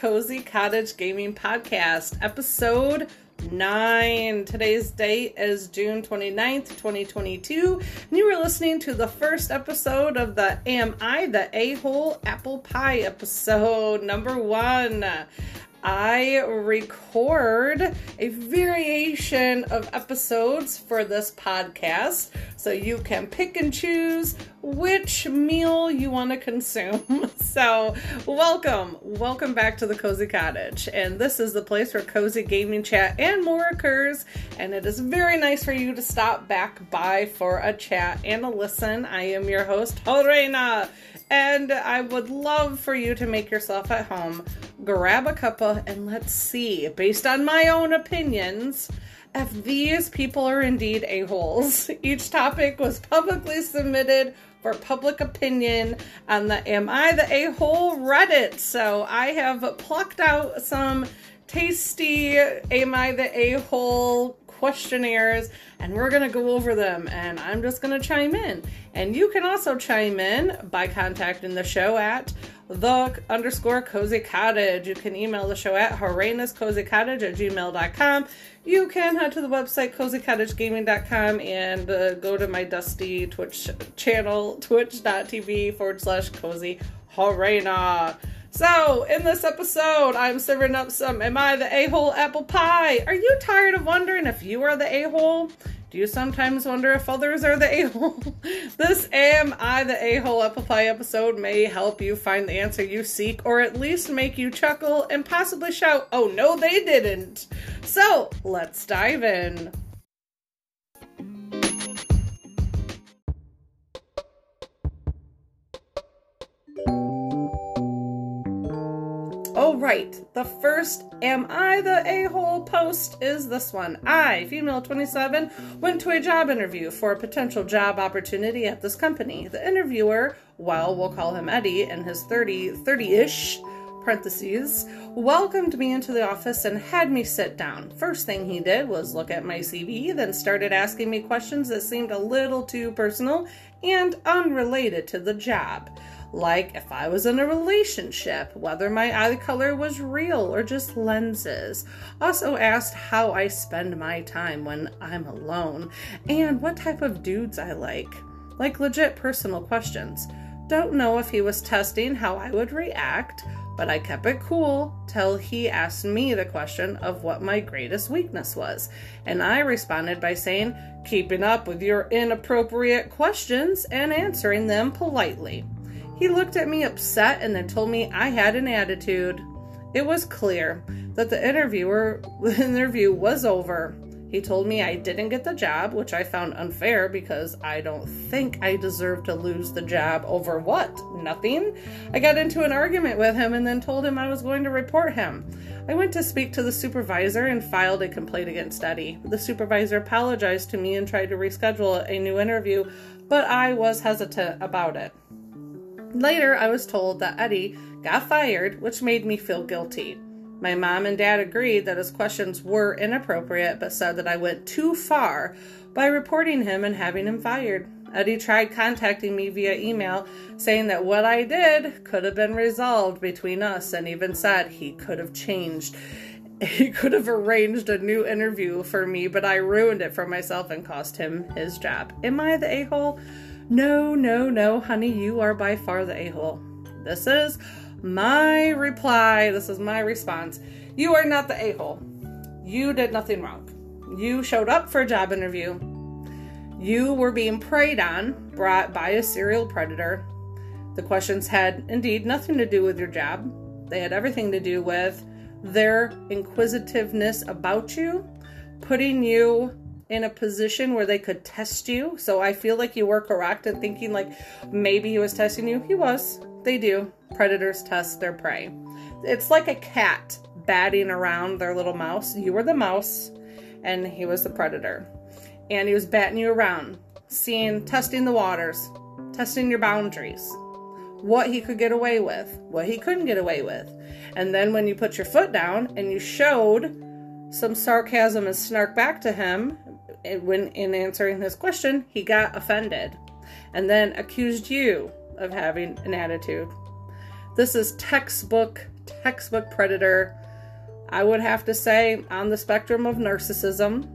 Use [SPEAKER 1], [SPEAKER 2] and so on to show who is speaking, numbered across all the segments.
[SPEAKER 1] Cozy Cottage Gaming Podcast, episode 9. Today's date is June 29th, 2022, and you are listening to the first episode of the Am I the A Hole Apple Pie episode number one. I record a variation of episodes for this podcast so you can pick and choose which meal you want to consume. so, welcome, welcome back to the Cozy Cottage. And this is the place where cozy gaming chat and more occurs. And it is very nice for you to stop back by for a chat and a listen. I am your host, Lorena, and I would love for you to make yourself at home grab a cuppa and let's see, based on my own opinions, if these people are indeed a-holes. Each topic was publicly submitted for public opinion on the Am I the A-hole Reddit. So I have plucked out some tasty Am I the A-hole questionnaires and we're going to go over them and I'm just going to chime in. And you can also chime in by contacting the show at the underscore cozy cottage. You can email the show at cottage at gmail.com. You can head to the website cozycottagegaming.com and uh, go to my dusty Twitch channel, twitch.tv forward slash cozy Horena. So, in this episode, I'm serving up some Am I the A hole apple pie? Are you tired of wondering if you are the a hole? Do you sometimes wonder if others are the a hole? this Am I the a hole apple pie episode may help you find the answer you seek, or at least make you chuckle and possibly shout, Oh no, they didn't! So, let's dive in. Right. The first Am I the A hole post is this one. I, female 27, went to a job interview for a potential job opportunity at this company. The interviewer, well, we'll call him Eddie, in his 30 30 ish parentheses, welcomed me into the office and had me sit down. First thing he did was look at my CV, then started asking me questions that seemed a little too personal and unrelated to the job like if I was in a relationship, whether my eye color was real or just lenses. Also asked how I spend my time when I'm alone and what type of dudes I like. Like legit personal questions. Don't know if he was testing how I would react, but I kept it cool till he asked me the question of what my greatest weakness was. And I responded by saying, keeping up with your inappropriate questions and answering them politely. He looked at me upset and then told me I had an attitude. It was clear that the interviewer the interview was over. He told me I didn't get the job, which I found unfair because I don't think I deserve to lose the job over what? Nothing. I got into an argument with him and then told him I was going to report him. I went to speak to the supervisor and filed a complaint against Eddie. The supervisor apologized to me and tried to reschedule a new interview, but I was hesitant about it. Later, I was told that Eddie got fired, which made me feel guilty. My mom and dad agreed that his questions were inappropriate, but said that I went too far by reporting him and having him fired. Eddie tried contacting me via email, saying that what I did could have been resolved between us, and even said he could have changed. He could have arranged a new interview for me, but I ruined it for myself and cost him his job. Am I the a hole? No, no, no, honey, you are by far the a hole. This is my reply. This is my response. You are not the a hole. You did nothing wrong. You showed up for a job interview. You were being preyed on, brought by a serial predator. The questions had indeed nothing to do with your job, they had everything to do with their inquisitiveness about you, putting you in a position where they could test you. So I feel like you were correct in thinking like maybe he was testing you. He was. They do. Predators test their prey. It's like a cat batting around their little mouse. You were the mouse and he was the predator. And he was batting you around, seeing, testing the waters, testing your boundaries, what he could get away with, what he couldn't get away with. And then when you put your foot down and you showed some sarcasm and snark back to him when in answering this question, he got offended and then accused you of having an attitude. This is textbook, textbook predator. I would have to say on the spectrum of narcissism,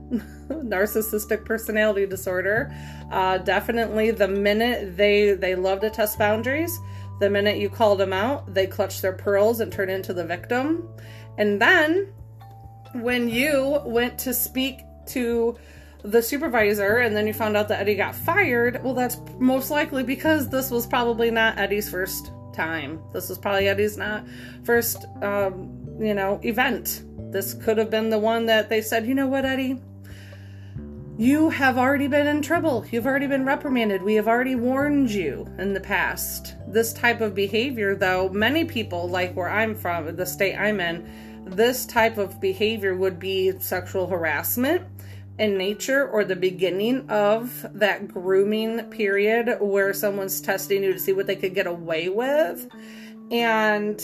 [SPEAKER 1] narcissistic personality disorder. Uh, definitely, the minute they they love to test boundaries, the minute you called them out, they clutch their pearls and turn into the victim. And then, when you went to speak to the supervisor and then you found out that Eddie got fired, well, that's most likely because this was probably not Eddie's first time. This was probably Eddie's not first, um, you know, event. This could have been the one that they said, you know what, Eddie? You have already been in trouble. You've already been reprimanded. We have already warned you in the past. This type of behavior, though, many people, like where I'm from, the state I'm in, this type of behavior would be sexual harassment in nature or the beginning of that grooming period where someone's testing you to see what they could get away with. And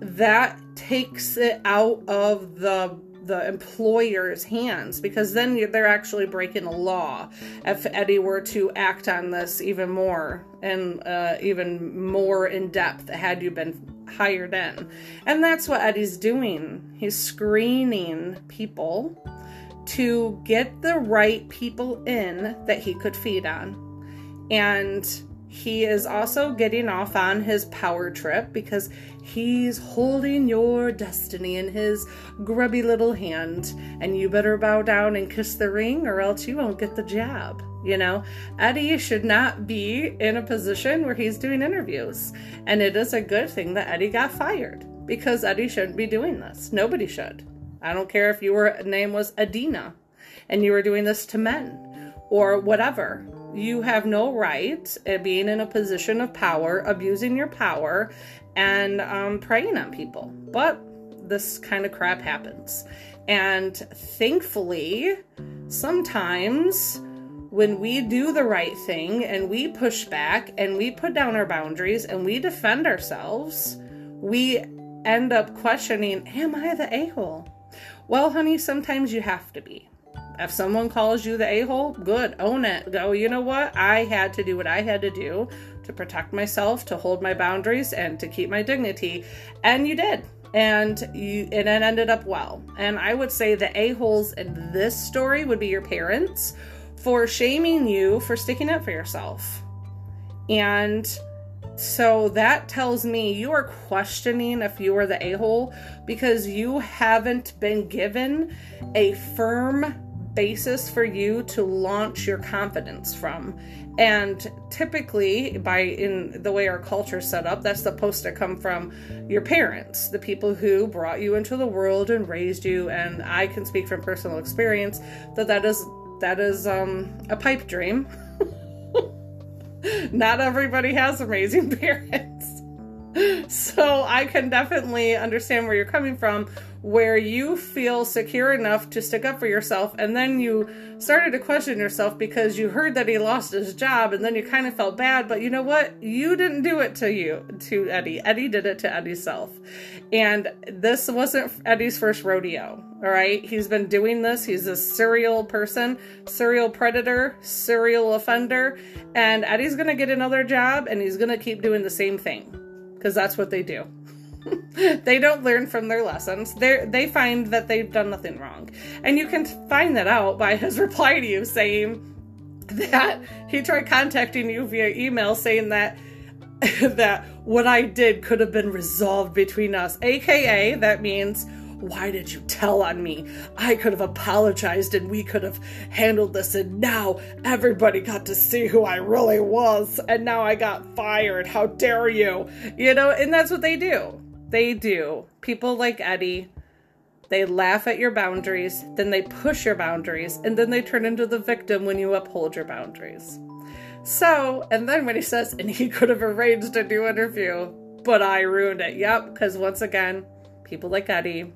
[SPEAKER 1] that takes it out of the the employer's hands because then they're actually breaking the law if Eddie were to act on this even more and uh, even more in depth had you been hired in. And that's what Eddie's doing. He's screening people to get the right people in that he could feed on. And he is also getting off on his power trip because he's holding your destiny in his grubby little hand. And you better bow down and kiss the ring, or else you won't get the job. You know, Eddie should not be in a position where he's doing interviews. And it is a good thing that Eddie got fired because Eddie shouldn't be doing this. Nobody should. I don't care if your name was Adina and you were doing this to men or whatever you have no right at being in a position of power, abusing your power, and um, preying on people. But this kind of crap happens. And thankfully, sometimes when we do the right thing and we push back and we put down our boundaries and we defend ourselves, we end up questioning, Am I the a hole? Well, honey, sometimes you have to be. If someone calls you the a hole, good, own it. Go, you know what? I had to do what I had to do to protect myself, to hold my boundaries, and to keep my dignity. And you did. And you and it ended up well. And I would say the a-holes in this story would be your parents for shaming you for sticking up for yourself. And so that tells me you are questioning if you are the a hole because you haven't been given a firm basis for you to launch your confidence from. And typically, by in the way our culture is set up, that's supposed to come from your parents, the people who brought you into the world and raised you. And I can speak from personal experience that that is that is um, a pipe dream. Not everybody has amazing parents. So I can definitely understand where you're coming from where you feel secure enough to stick up for yourself and then you started to question yourself because you heard that he lost his job and then you kind of felt bad but you know what? You didn't do it to you to eddie. Eddie did it to eddie's self and this wasn't eddie's first rodeo all right? He's been doing this. He's a serial person serial predator serial offender. And eddie's gonna get another job and he's gonna keep doing the same thing because that's what they do. They don't learn from their lessons. They they find that they've done nothing wrong, and you can find that out by his reply to you saying that he tried contacting you via email saying that that what I did could have been resolved between us. AKA that means why did you tell on me? I could have apologized and we could have handled this, and now everybody got to see who I really was, and now I got fired. How dare you? You know, and that's what they do. They do. People like Eddie, they laugh at your boundaries, then they push your boundaries, and then they turn into the victim when you uphold your boundaries. So, and then when he says, and he could have arranged a new interview, but I ruined it. Yep, because once again, people like Eddie,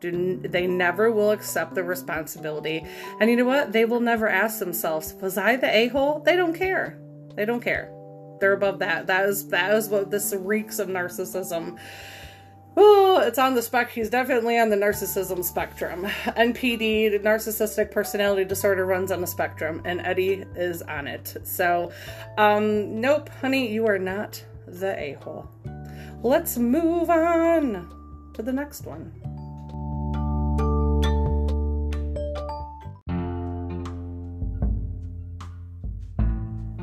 [SPEAKER 1] do, they never will accept the responsibility. And you know what? They will never ask themselves, was I the a hole? They don't care. They don't care. They're above that. That is that is what this reeks of narcissism. Oh, it's on the spec. He's definitely on the narcissism spectrum. NPD, narcissistic personality disorder, runs on the spectrum, and Eddie is on it. So, um, nope, honey, you are not the a hole. let's move on to the next one.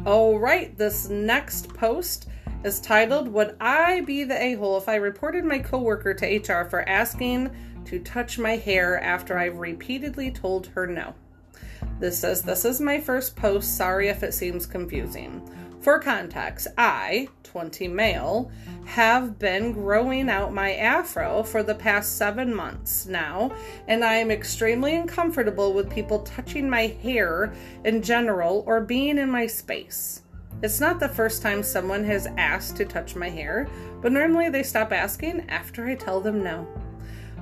[SPEAKER 1] All right, this next post is titled Would I Be the A hole if I reported my coworker to HR for asking to touch my hair after I've repeatedly told her no? This says, This is my first post. Sorry if it seems confusing. For context, I, 20 male, have been growing out my afro for the past seven months now, and I am extremely uncomfortable with people touching my hair in general or being in my space. It's not the first time someone has asked to touch my hair, but normally they stop asking after I tell them no.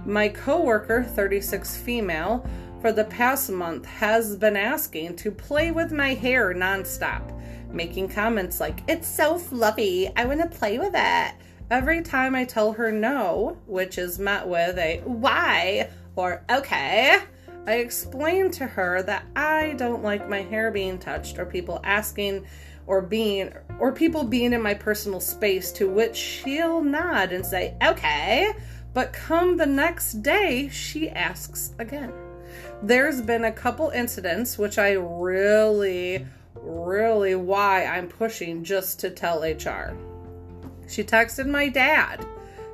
[SPEAKER 1] My coworker, 36 female, for the past month has been asking to play with my hair nonstop making comments like, It's so fluffy, I want to play with it. Every time I tell her no, which is met with a why or okay, I explain to her that I don't like my hair being touched or people asking or being or people being in my personal space to which she'll nod and say, "Okay." But come the next day, she asks again. There's been a couple incidents which I really really why I'm pushing just to tell HR. She texted my dad,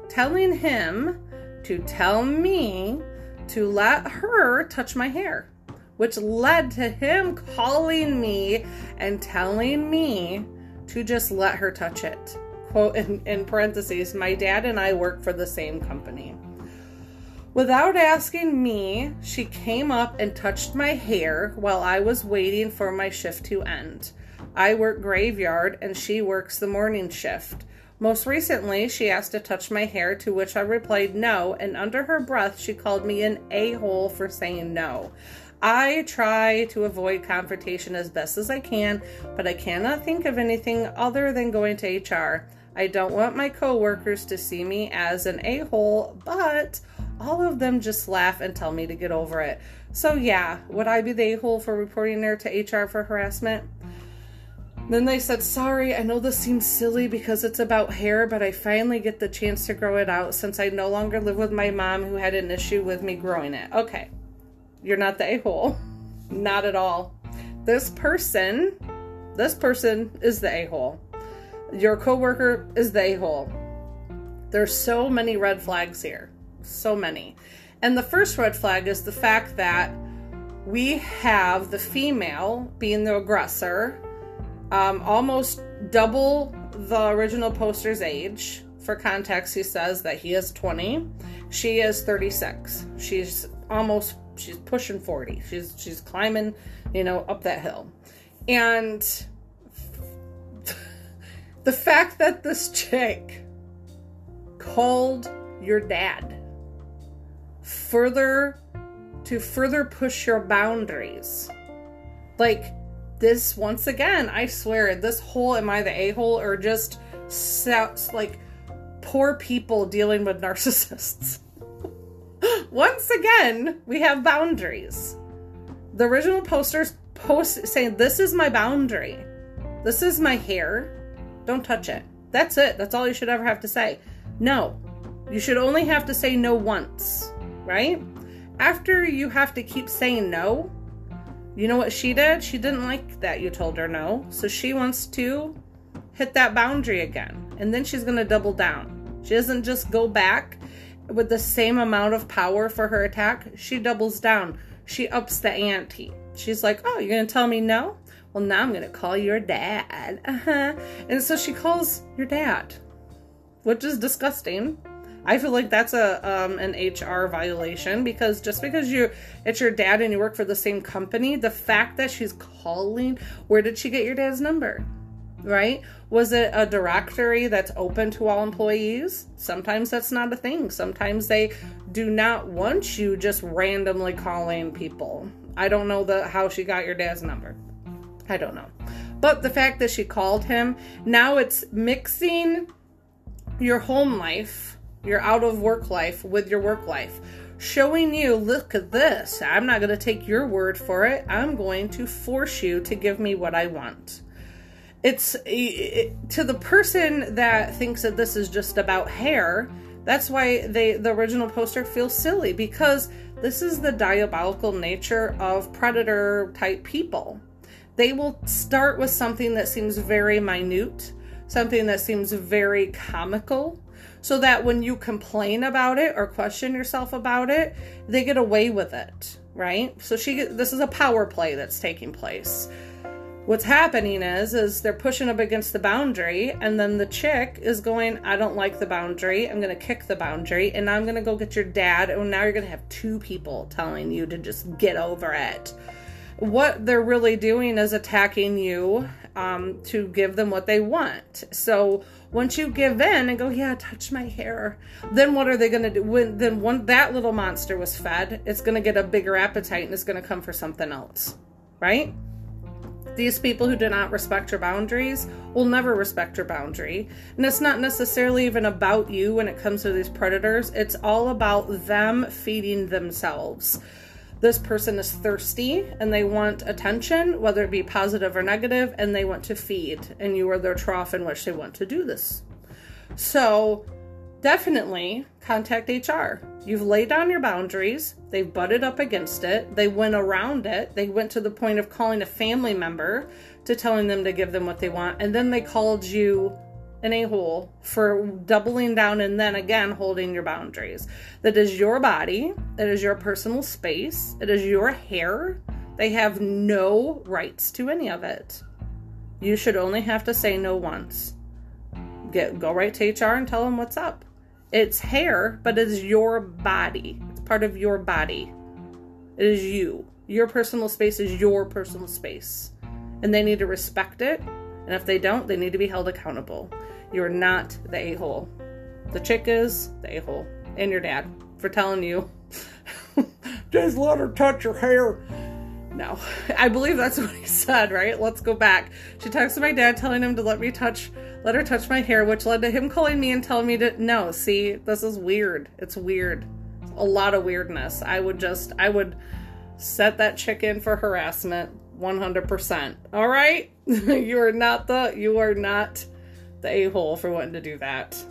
[SPEAKER 1] telling him to tell me to let her touch my hair, which led to him calling me and telling me to just let her touch it. Quote in, in parentheses, my dad and I work for the same company. Without asking me, she came up and touched my hair while I was waiting for my shift to end. I work graveyard and she works the morning shift. Most recently, she asked to touch my hair, to which I replied no, and under her breath, she called me an a hole for saying no. I try to avoid confrontation as best as I can, but I cannot think of anything other than going to HR. I don't want my coworkers to see me as an a hole, but all of them just laugh and tell me to get over it. So, yeah, would I be the a hole for reporting her to HR for harassment? Then they said, Sorry, I know this seems silly because it's about hair, but I finally get the chance to grow it out since I no longer live with my mom who had an issue with me growing it. Okay, you're not the a hole. Not at all. This person, this person is the a hole. Your coworker is the a hole. There's so many red flags here so many. And the first red flag is the fact that we have the female being the aggressor, um, almost double the original poster's age. For context, he says that he is 20, she is 36. She's almost she's pushing 40. She's she's climbing, you know, up that hill. And the fact that this chick called your dad further to further push your boundaries. Like this once again, I swear, this whole am I the a-hole or just sounds like poor people dealing with narcissists. once again, we have boundaries. The original posters post saying this is my boundary. This is my hair. Don't touch it. That's it. That's all you should ever have to say. No. You should only have to say no once right? After you have to keep saying no, you know what she did? She didn't like that you told her no. So she wants to hit that boundary again. And then she's going to double down. She doesn't just go back with the same amount of power for her attack. She doubles down. She ups the ante. She's like, Oh, you're going to tell me no? Well, now I'm going to call your dad. Uh-huh. And so she calls your dad, which is disgusting. I feel like that's a um, an HR violation because just because you it's your dad and you work for the same company, the fact that she's calling, where did she get your dad's number? Right? Was it a directory that's open to all employees? Sometimes that's not a thing. Sometimes they do not want you just randomly calling people. I don't know the how she got your dad's number. I don't know. But the fact that she called him, now it's mixing your home life your out of work life with your work life. Showing you, look at this. I'm not going to take your word for it. I'm going to force you to give me what I want. It's it, to the person that thinks that this is just about hair that's why they the original poster feels silly because this is the diabolical nature of predator type people. They will start with something that seems very minute something that seems very comical so that when you complain about it or question yourself about it they get away with it right? So she this is a power play that's taking place what's happening is is they're pushing up against the boundary and then the chick is going i don't like the boundary. I'm going to kick the boundary and i'm going to go get your dad and now you're going to have two people telling you to just get over it. What they're really doing is attacking you um, to give them what they want. So once you give in and go yeah touch my hair then what are they going to do? When then one that little monster was fed it's going to get a bigger appetite and it's going to come for something else right these people who do not respect your boundaries will never respect your boundary. And it's not necessarily even about you when it comes to these predators, it's all about them feeding themselves. This person is thirsty and they want attention, whether it be positive or negative, and they want to feed, and you are their trough in which they want to do this. So, definitely contact HR. You've laid down your boundaries, they've butted up against it, they went around it, they went to the point of calling a family member to telling them to give them what they want, and then they called you an a hole for doubling down and then again holding your boundaries. That is your body, it is your personal space, it is your hair. They have no rights to any of it. You should only have to say no once. Get go right to HR and tell them what's up. It's hair, but it is your body. It's part of your body. It is you. Your personal space is your personal space. And they need to respect it. And if they don't, they need to be held accountable. You're not the a hole. The chick is the a hole. And your dad for telling you, just let her touch your hair. No, I believe that's what he said, right? Let's go back. She texted my dad telling him to let me touch let her touch my hair, which led to him calling me and telling me to no, see, this is weird. It's weird. a lot of weirdness. I would just I would set that chick in for harassment 100%. All right? you are not the you are not the a-hole for wanting to do that.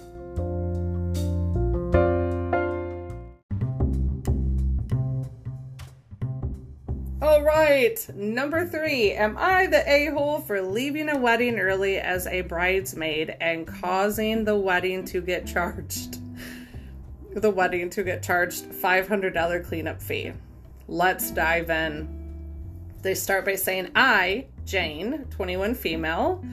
[SPEAKER 1] All right, number three. Am I the a hole for leaving a wedding early as a bridesmaid and causing the wedding to get charged? The wedding to get charged $500 cleanup fee. Let's dive in. They start by saying, I, Jane, 21 female,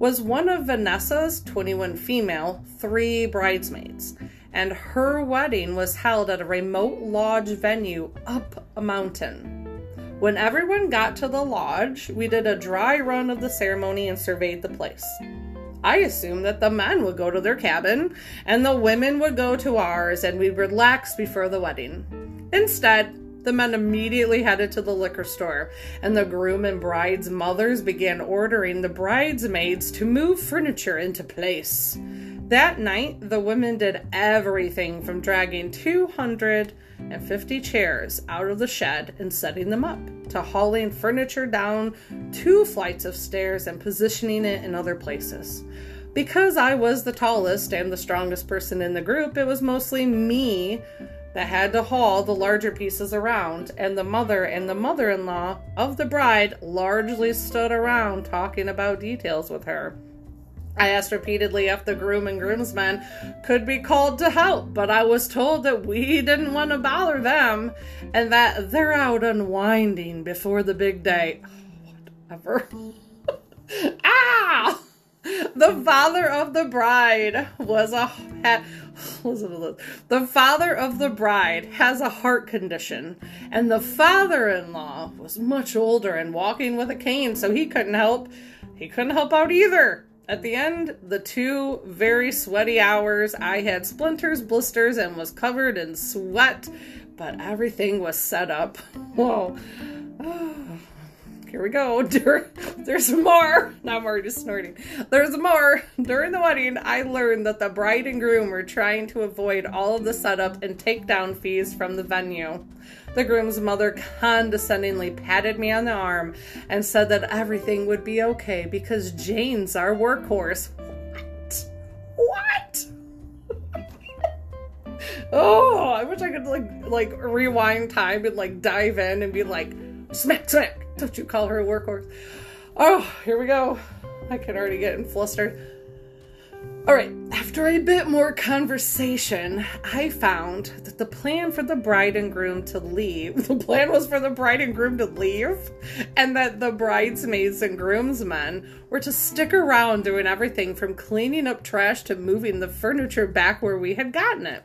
[SPEAKER 1] was one of Vanessa's 21 female, three bridesmaids, and her wedding was held at a remote lodge venue up a mountain. When everyone got to the lodge, we did a dry run of the ceremony and surveyed the place. I assumed that the men would go to their cabin and the women would go to ours and we'd relax before the wedding. Instead, the men immediately headed to the liquor store, and the groom and bride's mothers began ordering the bridesmaids to move furniture into place. That night, the women did everything from dragging 250 chairs out of the shed and setting them up, to hauling furniture down two flights of stairs and positioning it in other places. Because I was the tallest and the strongest person in the group, it was mostly me that had to haul the larger pieces around, and the mother and the mother in law of the bride largely stood around talking about details with her. I asked repeatedly if the groom and groomsmen could be called to help, but I was told that we didn't want to bother them and that they're out unwinding before the big day. Whatever. ah! The father of the bride was a had, listen to this. The father of the bride has a heart condition, and the father-in-law was much older and walking with a cane, so he couldn't help. He couldn't help out either. At the end, the two very sweaty hours, I had splinters, blisters, and was covered in sweat, but everything was set up. Whoa. Oh. Here we go. There's more. Now I'm already snorting. There's more. During the wedding, I learned that the bride and groom were trying to avoid all of the setup and takedown fees from the venue. The groom's mother condescendingly patted me on the arm and said that everything would be okay because Jane's our workhorse. What? What? oh, I wish I could like like rewind time and like dive in and be like, smack, smack. Don't you call her a workhorse? Oh, here we go. I can already get flustered. All right, after a bit more conversation, I found that the plan for the bride and groom to leave, the plan was for the bride and groom to leave, and that the bridesmaids and groomsmen were to stick around doing everything from cleaning up trash to moving the furniture back where we had gotten it.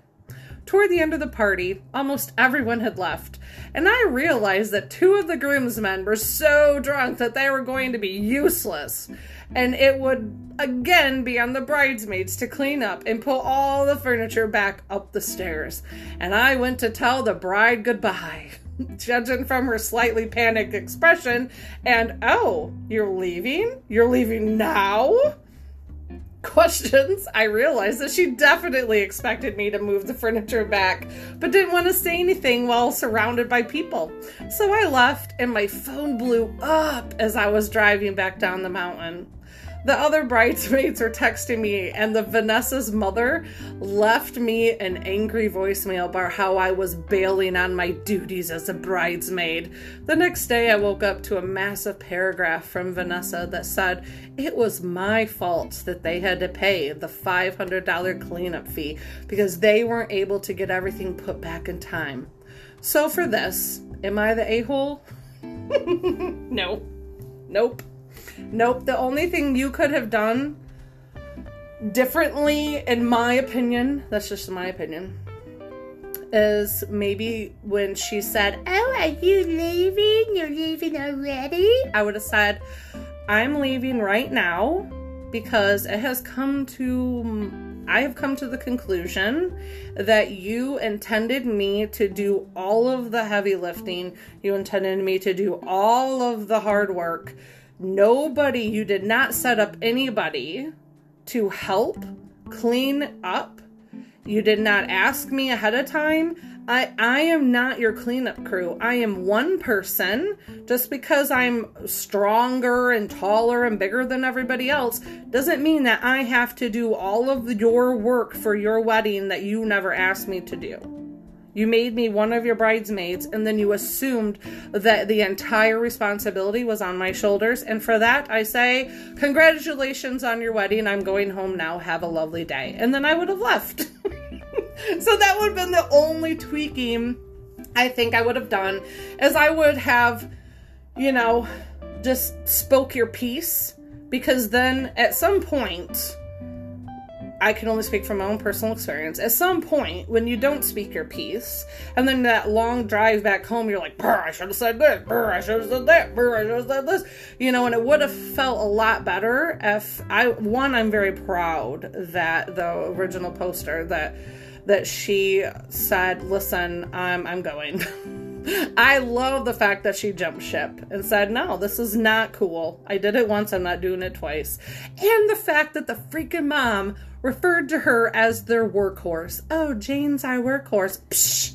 [SPEAKER 1] Toward the end of the party, almost everyone had left, and I realized that two of the groomsmen were so drunk that they were going to be useless, and it would again be on the bridesmaids to clean up and pull all the furniture back up the stairs. And I went to tell the bride goodbye. Judging from her slightly panicked expression, and oh, you're leaving? You're leaving now? Questions, I realized that she definitely expected me to move the furniture back, but didn't want to say anything while surrounded by people. So I left, and my phone blew up as I was driving back down the mountain. The other bridesmaids were texting me, and the Vanessa's mother left me an angry voicemail about how I was bailing on my duties as a bridesmaid. The next day, I woke up to a massive paragraph from Vanessa that said it was my fault that they had to pay the $500 cleanup fee because they weren't able to get everything put back in time. So, for this, am I the a hole? no. Nope. Nope. The only thing you could have done differently, in my opinion, that's just my opinion, is maybe when she said, Oh, are you leaving? You're leaving already? I would have said, I'm leaving right now because it has come to I have come to the conclusion that you intended me to do all of the heavy lifting. You intended me to do all of the hard work nobody, you did not set up anybody to help clean up. You did not ask me ahead of time. I, I am not your cleanup crew. I am one person. Just because I'm stronger and taller and bigger than everybody else doesn't mean that I have to do all of your work for your wedding that you never asked me to do. You made me one of your bridesmaids, and then you assumed that the entire responsibility was on my shoulders. And for that, I say, Congratulations on your wedding. I'm going home now. Have a lovely day. And then I would have left. so that would have been the only tweaking I think I would have done, as I would have, you know, just spoke your piece. Because then at some point, I can only speak from my own personal experience. At some point, when you don't speak your piece, and then that long drive back home, you're like, Brr, I should have said this, Brr, I should have said that, Brr, I should have said this. You know, and it would have felt a lot better if I, one, I'm very proud that the original poster that, that she said, listen, I'm, I'm going. I love the fact that she jumped ship and said, No, this is not cool. I did it once, I'm not doing it twice. And the fact that the freaking mom referred to her as their workhorse. Oh, Jane's our workhorse. Psh,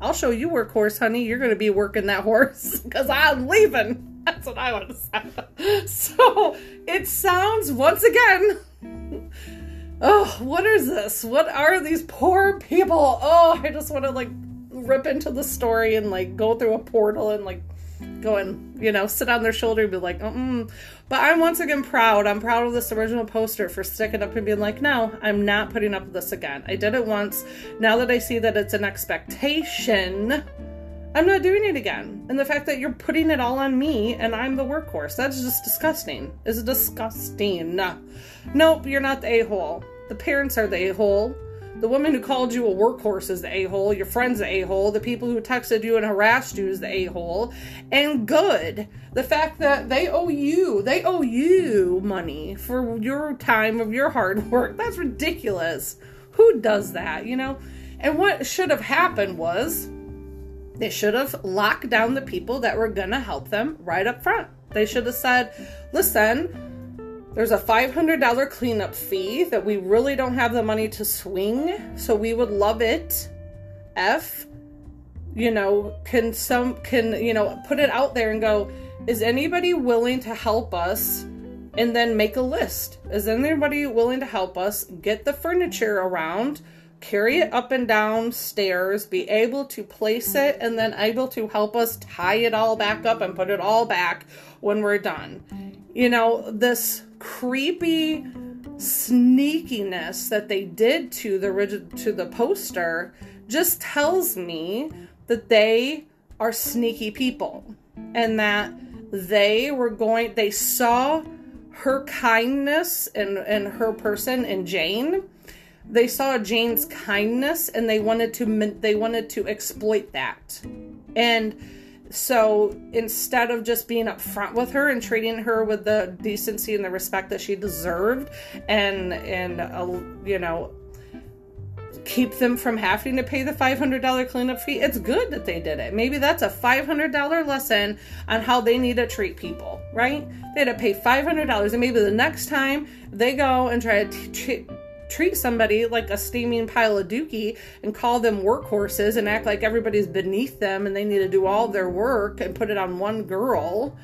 [SPEAKER 1] I'll show you workhorse, honey. You're going to be working that horse because I'm leaving. That's what I want to say. So it sounds once again. Oh, what is this? What are these poor people? Oh, I just want to like rip into the story and like go through a portal and like go and you know sit on their shoulder and be like mm but i'm once again proud. I'm proud of this original poster for sticking up and being like no i'm not putting up with this again. I did it once. Now that i see that it's an expectation i'm not doing it again. And the fact that you're putting it all on me and i'm the workhorse that's just disgusting. Is disgusting. Nope you're not the a-hole. The parents are the a-hole the woman who called you a workhorse is the a hole. Your friend's the a hole. The people who texted you and harassed you is the a hole. And good. The fact that they owe you, they owe you money for your time of your hard work. That's ridiculous. Who does that, you know? And what should have happened was they should have locked down the people that were going to help them right up front They should have said, listen, there's a $500 cleanup fee that we really don't have the money to swing, so we would love it. F, you know, can some, can, you know, put it out there and go, is anybody willing to help us? And then make a list. Is anybody willing to help us get the furniture around? carry it up and down stairs, be able to place it, and then able to help us tie it all back up and put it all back when we're done. You know, this creepy sneakiness that they did to the to the poster just tells me that they are sneaky people and that they were going they saw her kindness and and her person and Jane. They saw Jane's kindness and they wanted to they wanted to exploit that. And so instead of just being upfront with her and treating her with the decency and the respect that she deserved, and and uh, you know keep them from having to pay the $500 cleanup fee. It's good that they did it. Maybe that's a $500 lesson on how they need to treat people, right? They had to pay $500 and maybe the next time they go and try to t- treat somebody like a steaming pile of dookie and call them workhorses and act like everybody's beneath them and they need to do all their work and put it on one girl.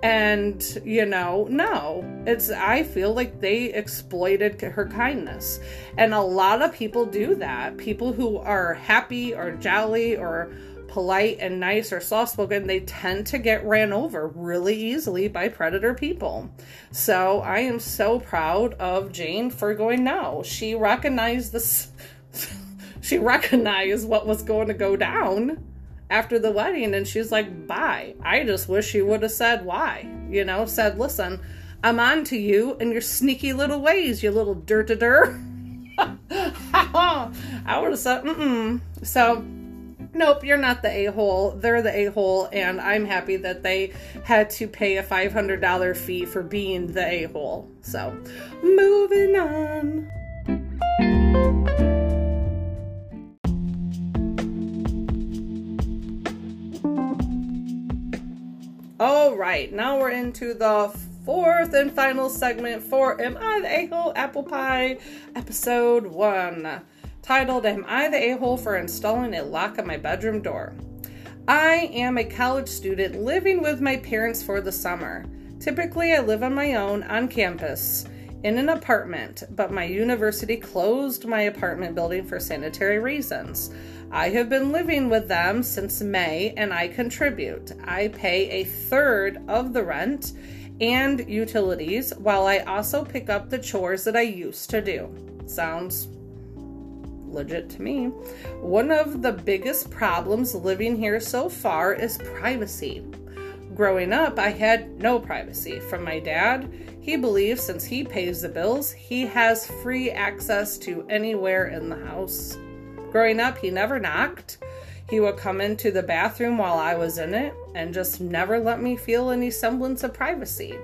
[SPEAKER 1] And you know no. It's i feel like they exploited her kindness. And a lot of people do that. People who are happy or jolly or polite and nice or soft spoken, they tend to get ran over really easily by predator people. So I am so proud of Jane for going now. She recognized this she recognized what was going to go down after the wedding and she's like, bye. I just wish she would have said why. You know, said, listen, I'm on to you and your sneaky little ways, you little dirt dirt. I would have said, mm-mm. So nope, you're not the a hole. They're the a hole, and I'm happy that they had to pay a $500 fee for being the a hole. So, moving on. All right, now we're into the fourth and final segment for Am I the A-Hole Apple Pie, episode one titled Am I the A hole for installing a lock on my bedroom door? I am a college student living with my parents for the summer. Typically, I live on my own on campus in an apartment, but my university closed my apartment building for sanitary reasons. I have been living with them since May and I contribute. I pay a third of the rent and utilities while I also pick up the chores that I used to do. Sounds legit to me. One of the biggest problems living here so far is privacy. Growing up, I had no privacy from my dad. He believes since he pays the bills, he has free access to anywhere in the house. Growing up, he never knocked. He would come into the bathroom while I was in it and just never let me feel any semblance of privacy.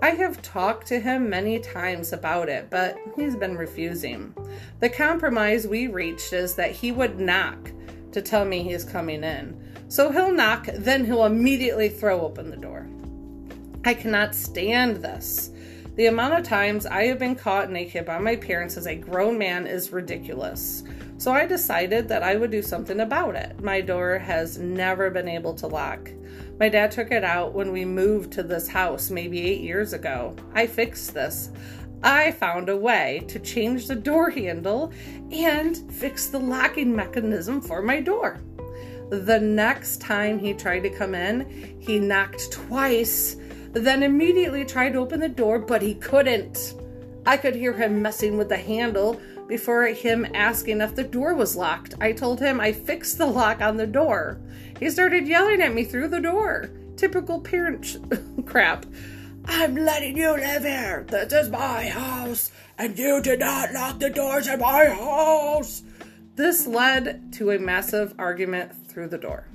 [SPEAKER 1] I have talked to him many times about it, but he's been refusing. The compromise we reached is that he would knock to tell me he's coming in. So he'll knock, then he'll immediately throw open the door. I cannot stand this. The amount of times I have been caught naked by my parents as a grown man is ridiculous. So I decided that I would do something about it. My door has never been able to lock. My dad took it out when we moved to this house maybe eight years ago. I fixed this. I found a way to change the door handle and fix the locking mechanism for my door. The next time he tried to come in, he knocked twice, then immediately tried to open the door, but he couldn't. I could hear him messing with the handle before him asking if the door was locked. I told him I fixed the lock on the door. He started yelling at me through the door. Typical parent crap. I'm letting you live here. This is my house, and you did not lock the doors in my house. This led to a massive argument through the door.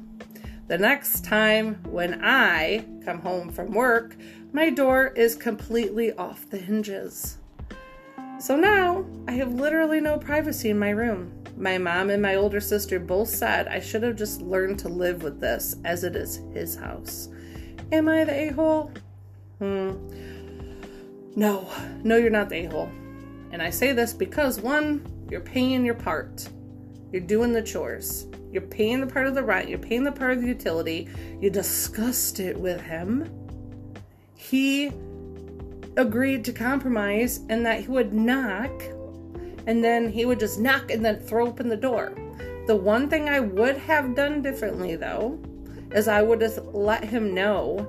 [SPEAKER 1] The next time when I come home from work, my door is completely off the hinges. So now I have literally no privacy in my room. My mom and my older sister both said I should have just learned to live with this as it is his house. Am I the a hole? Hmm. No, no, you're not the a hole. And I say this because one, you're paying your part, you're doing the chores, you're paying the part of the rent, you're paying the part of the utility, you discussed it with him. He agreed to compromise and that he would knock and then he would just knock and then throw open the door. The one thing I would have done differently though is I would have let him know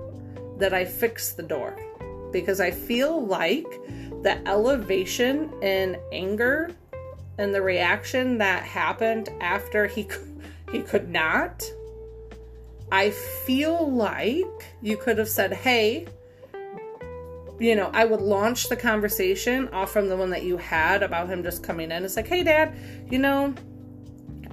[SPEAKER 1] that I fixed the door because I feel like the elevation in anger and the reaction that happened after he he could not I feel like you could have said, "Hey, you know, I would launch the conversation off from the one that you had about him just coming in. It's like, hey, dad, you know,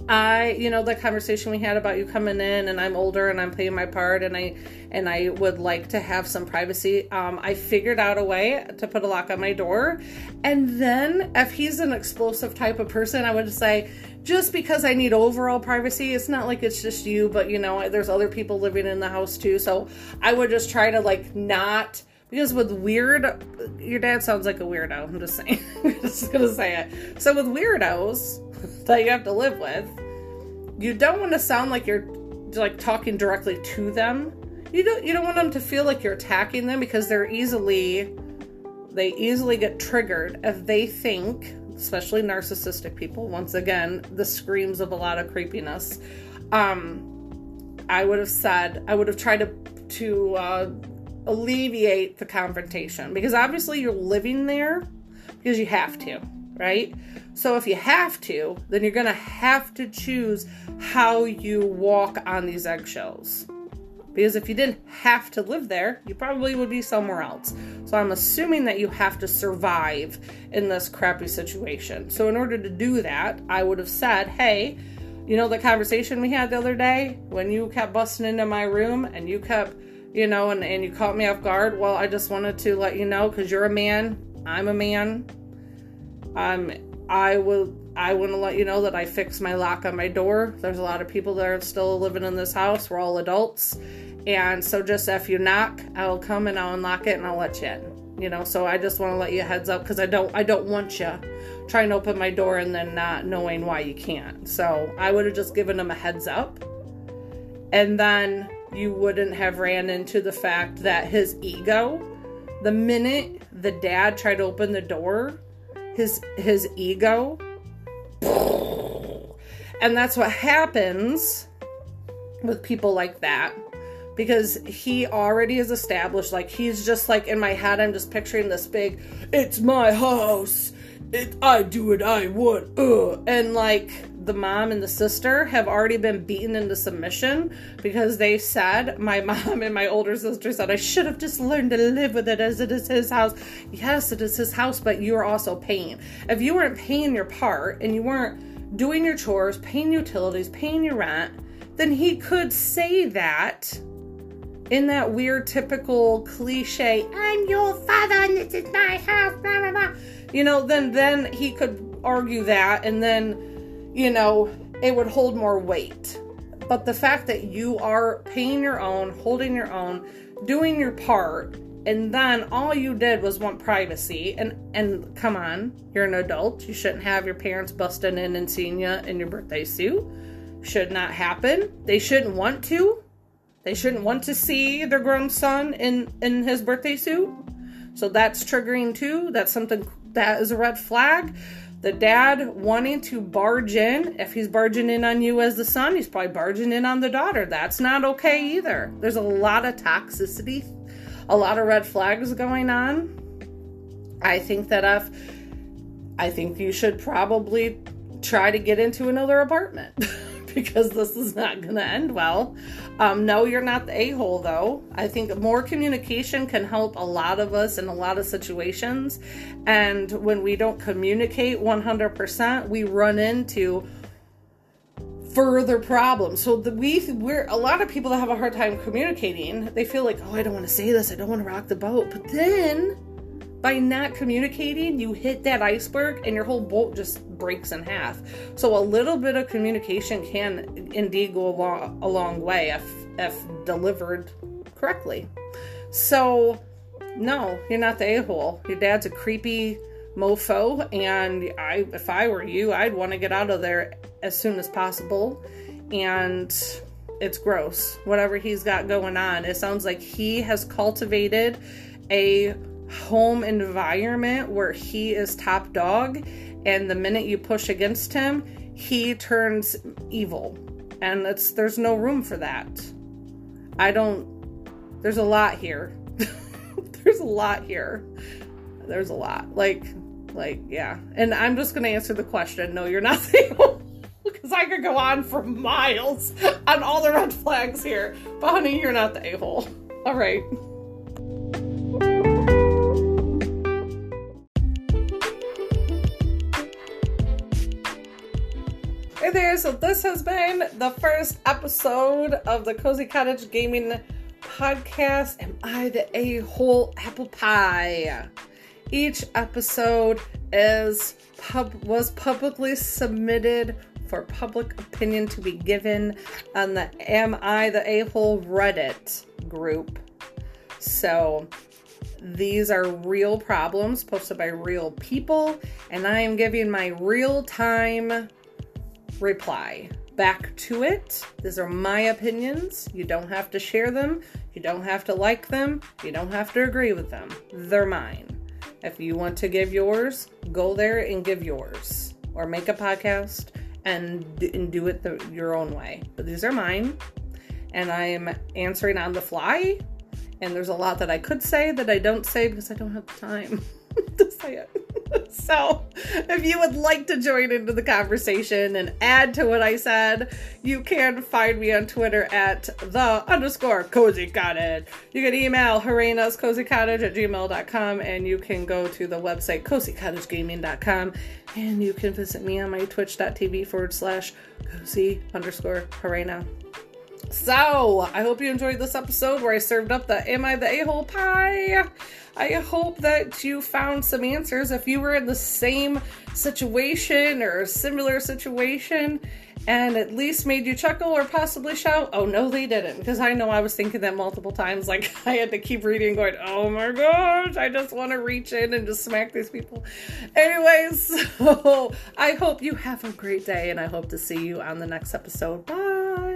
[SPEAKER 1] I, you know, the conversation we had about you coming in and I'm older and I'm playing my part and I, and I would like to have some privacy. Um, I figured out a way to put a lock on my door. And then if he's an explosive type of person, I would say, just because I need overall privacy, it's not like it's just you, but you know, there's other people living in the house too. So I would just try to like not, because with weird, your dad sounds like a weirdo. I'm just saying. I'm just gonna say it. So with weirdos that you have to live with, you don't want to sound like you're like talking directly to them. You don't. You don't want them to feel like you're attacking them because they're easily, they easily get triggered if they think, especially narcissistic people. Once again, the screams of a lot of creepiness. Um, I would have said. I would have tried to to. Uh, alleviate the confrontation because obviously you're living there because you have to, right? So if you have to, then you're going to have to choose how you walk on these eggshells. Because if you didn't have to live there, you probably would be somewhere else. So I'm assuming that you have to survive in this crappy situation. So in order to do that, I would have said, hey, you know the conversation we had the other day when you kept busting into my room and you kept you know, and, and you caught me off guard. Well, I just wanted to let you know because you're a man, I'm a man. Um, I will. I want to let you know that I fixed my lock on my door. There's a lot of people that are still living in this house. We're all adults, and so just if you knock, I'll come and I'll unlock it and I'll let you in. You know, so I just want to let you heads up because I don't. I don't want you trying to open my door and then not knowing why you can't. So I would have just given them a heads up, and then you wouldn't have ran into the fact that his ego, the minute the dad tried to open the door, his his ego and that's what happens with people like that because he already is established like he's just like in my head i'm just picturing this big it's my house. It, i do what i want. Uh, and like the mom and the sister have already been beaten into submission because they said, my mom and my older sister said, I should have just learned to live with it as it is his house. Yes, it is his house, but you are also paying. If you weren't paying your part and you weren't doing your chores, paying utilities, paying your rent, then he could say that in that weird, typical cliche, I'm your father and this is my house, blah, blah, blah. You know, then then he could argue that and then you know, it would hold more weight. But the fact that you are paying your own, holding your own, doing your part, and then all you did was want privacy and and come on, you're an adult. You shouldn't have your parents busting in and seeing you in your birthday suit. Should not happen. They shouldn't want to. They shouldn't want to see their grown son in in his birthday suit. So that's triggering too. That's something that is a red flag the dad wanting to barge in. If he's barging in on you as the son, he's probably barging in on the daughter. That's not okay either. There's a lot of toxicity, a lot of red flags going on. I think that if I think you should probably try to get into another apartment. because this is not going to end well. Um, no, you're not the a hole, though. I think more communication can help a lot of us in a lot of situations. And when we don't communicate 100%, we run into further problems. So the, we we're a lot of people that have a hard time communicating. They feel like, oh, I don't want to say this. I don't want to rock the boat. But then by not communicating, you hit that iceberg and your whole boat just breaks in half. So a little bit of communication can indeed go a long, a long way if if delivered correctly. So no, you're not the a hole. Your dad's a creepy mofo, and I, if I were you, I'd want to get out of there as soon as possible. And it's gross. Whatever he's got going on, it sounds like he has cultivated a home environment where he is top dog, and the minute you push against him, he turns evil. And it's there's no room for that. I don't there's a lot here. there's a lot here. There's a lot. Like like yeah. And I'm just to answer the question. No, you're not because I could go on for miles on all the red flags here. But honey, you're not the a-hole. All right. So this has been the first episode of the Cozy Cottage Gaming Podcast. Am I the a hole apple pie? Each episode is pub was publicly submitted for public opinion to be given on the Am I the a hole Reddit group. So these are real problems posted by real people, and I am giving my real time reply back to it. These are my opinions. You don't have to share them. You don't have to like them. You don't have to agree with them. They're mine. If you want to give yours, go there and give yours. Or make a podcast and, and do it the, your own way. But these are mine. And I'm answering on the fly. And there's a lot that I could say that I don't say because I don't have the time to say it. so, if you would like to join into the conversation and add to what I said, you can find me on Twitter at the underscore cozy cottage. You can email Harena's cozy cottage at gmail.com and you can go to the website cozycottagegaming.com and you can visit me on my twitch.tv forward slash cozy underscore Harena. So, I hope you enjoyed this episode where I served up the Am I the A hole pie? I hope that you found some answers if you were in the same situation or similar situation and at least made you chuckle or possibly shout. Oh, no, they didn't. Because I know I was thinking that multiple times. Like, I had to keep reading, going, oh my gosh, I just want to reach in and just smack these people. Anyways, so I hope you have a great day and I hope to see you on the next episode. Bye.